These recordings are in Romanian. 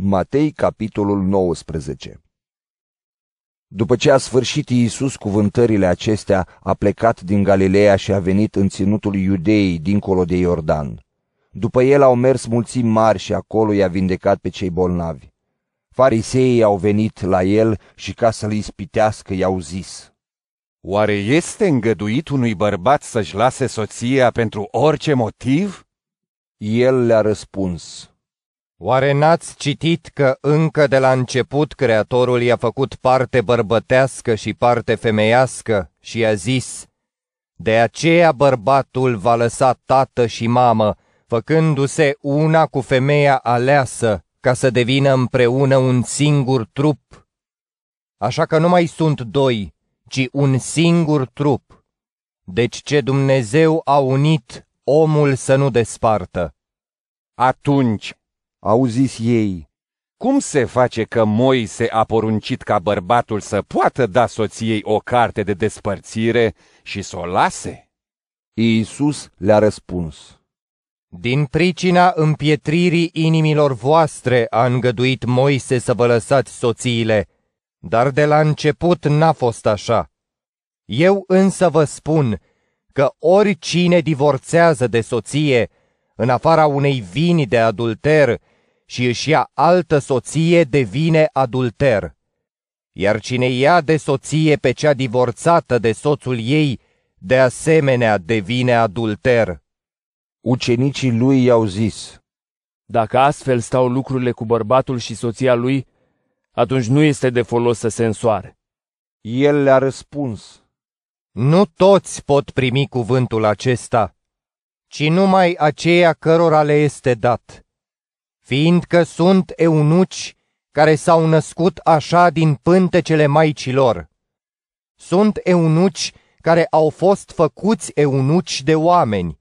Matei, capitolul 19 După ce a sfârșit Iisus cuvântările acestea, a plecat din Galileea și a venit în ținutul Iudeii, dincolo de Iordan. După el au mers mulțimi mari și acolo i-a vindecat pe cei bolnavi. Fariseii au venit la el și ca să-l ispitească i-au zis, Oare este îngăduit unui bărbat să-și lase soția pentru orice motiv? El le-a răspuns, Oare n-ați citit că încă de la început Creatorul i-a făcut parte bărbătească și parte femeiască și i-a zis, De aceea bărbatul va lăsa tată și mamă, făcându-se una cu femeia aleasă, ca să devină împreună un singur trup. Așa că nu mai sunt doi, ci un singur trup. Deci ce Dumnezeu a unit, omul să nu despartă. Atunci, au zis ei, cum se face că Moise a poruncit ca bărbatul să poată da soției o carte de despărțire și să o lase? Iisus le-a răspuns, Din pricina împietririi inimilor voastre a îngăduit Moise să vă lăsați soțiile, dar de la început n-a fost așa. Eu însă vă spun că oricine divorțează de soție, în afara unei vini de adulter, și își ia altă soție devine adulter. Iar cine ia de soție pe cea divorțată de soțul ei, de asemenea devine adulter. Ucenicii lui i-au zis, Dacă astfel stau lucrurile cu bărbatul și soția lui, atunci nu este de folos să se însoare. El le-a răspuns, Nu toți pot primi cuvântul acesta, ci numai aceia cărora le este dat fiindcă sunt eunuci care s-au născut așa din pântecele maicilor. Sunt eunuci care au fost făcuți eunuci de oameni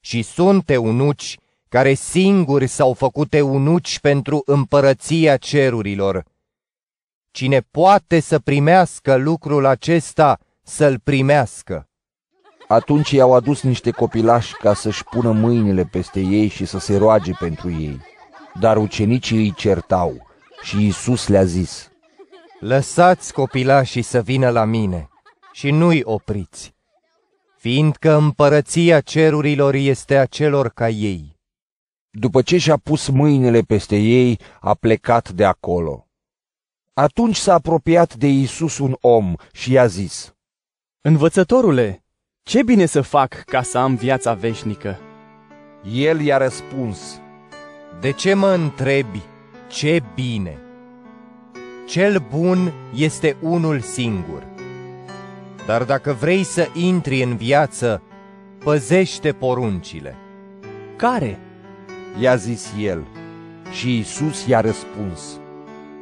și sunt eunuci care singuri s-au făcut eunuci pentru împărăția cerurilor. Cine poate să primească lucrul acesta, să-l primească. Atunci i-au adus niște copilași ca să-și pună mâinile peste ei și să se roage pentru ei. Dar ucenicii îi certau și Iisus le-a zis, Lăsați copilașii să vină la mine și nu-i opriți, fiindcă împărăția cerurilor este a celor ca ei. După ce și-a pus mâinile peste ei, a plecat de acolo. Atunci s-a apropiat de Iisus un om și i-a zis, Învățătorule, ce bine să fac ca să am viața veșnică? El i-a răspuns, De ce mă întrebi ce bine? Cel bun este unul singur. Dar dacă vrei să intri în viață, păzește poruncile. Care? i-a zis el. Și Iisus i-a răspuns,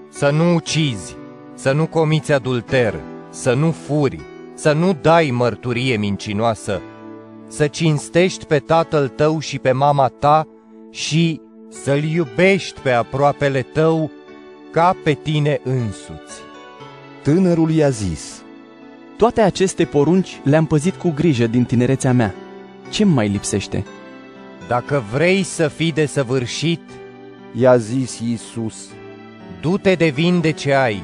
Să nu ucizi, să nu comiți adulter, să nu furi, să nu dai mărturie mincinoasă, să cinstești pe tatăl tău și pe mama ta și să-l iubești pe aproapele tău ca pe tine însuți. Tânărul i-a zis, Toate aceste porunci le-am păzit cu grijă din tinerețea mea. Ce mai lipsește? Dacă vrei să fii desăvârșit, i-a zis Iisus, du-te de vinde ce ai,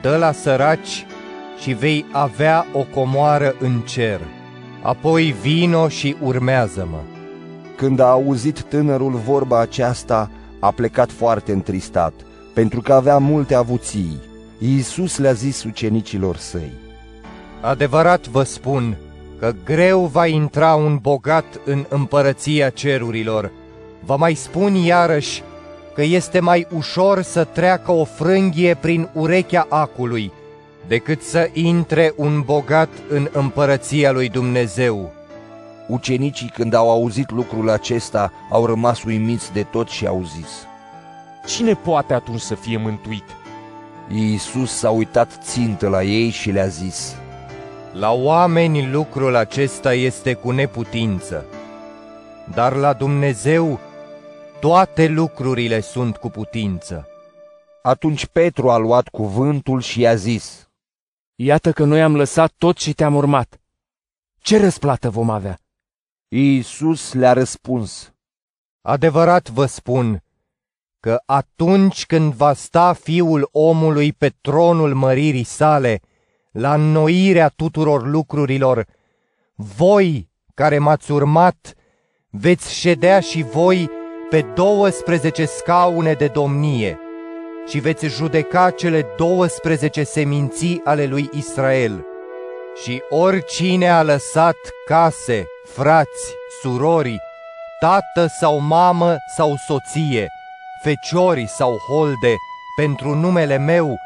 dă la săraci și vei avea o comoară în cer. Apoi vino și urmează-mă. Când a auzit tânărul vorba aceasta, a plecat foarte întristat, pentru că avea multe avuții. Iisus le-a zis ucenicilor săi, Adevărat vă spun că greu va intra un bogat în împărăția cerurilor. Vă mai spun iarăși că este mai ușor să treacă o frânghie prin urechea acului decât să intre un bogat în împărăția lui Dumnezeu. Ucenicii, când au auzit lucrul acesta, au rămas uimiți de tot și au zis. Cine poate atunci să fie mântuit? Iisus s-a uitat țintă la ei și le-a zis, La oameni lucrul acesta este cu neputință, dar la Dumnezeu toate lucrurile sunt cu putință. Atunci Petru a luat cuvântul și i-a zis, Iată că noi am lăsat tot și te-am urmat. Ce răsplată vom avea? Iisus le-a răspuns, Adevărat vă spun că atunci când va sta fiul omului pe tronul măririi sale, la înnoirea tuturor lucrurilor, voi care m-ați urmat, veți ședea și voi pe 12 scaune de domnie și veți judeca cele 12 seminții ale lui Israel. Și oricine a lăsat case, frați, surori, tată sau mamă sau soție, feciori sau holde, pentru numele meu,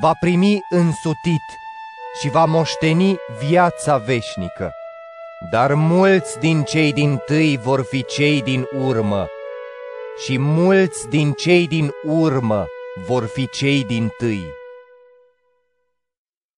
va primi însutit și va moșteni viața veșnică. Dar mulți din cei din tâi vor fi cei din urmă și mulți din cei din urmă vor fi cei din tâi.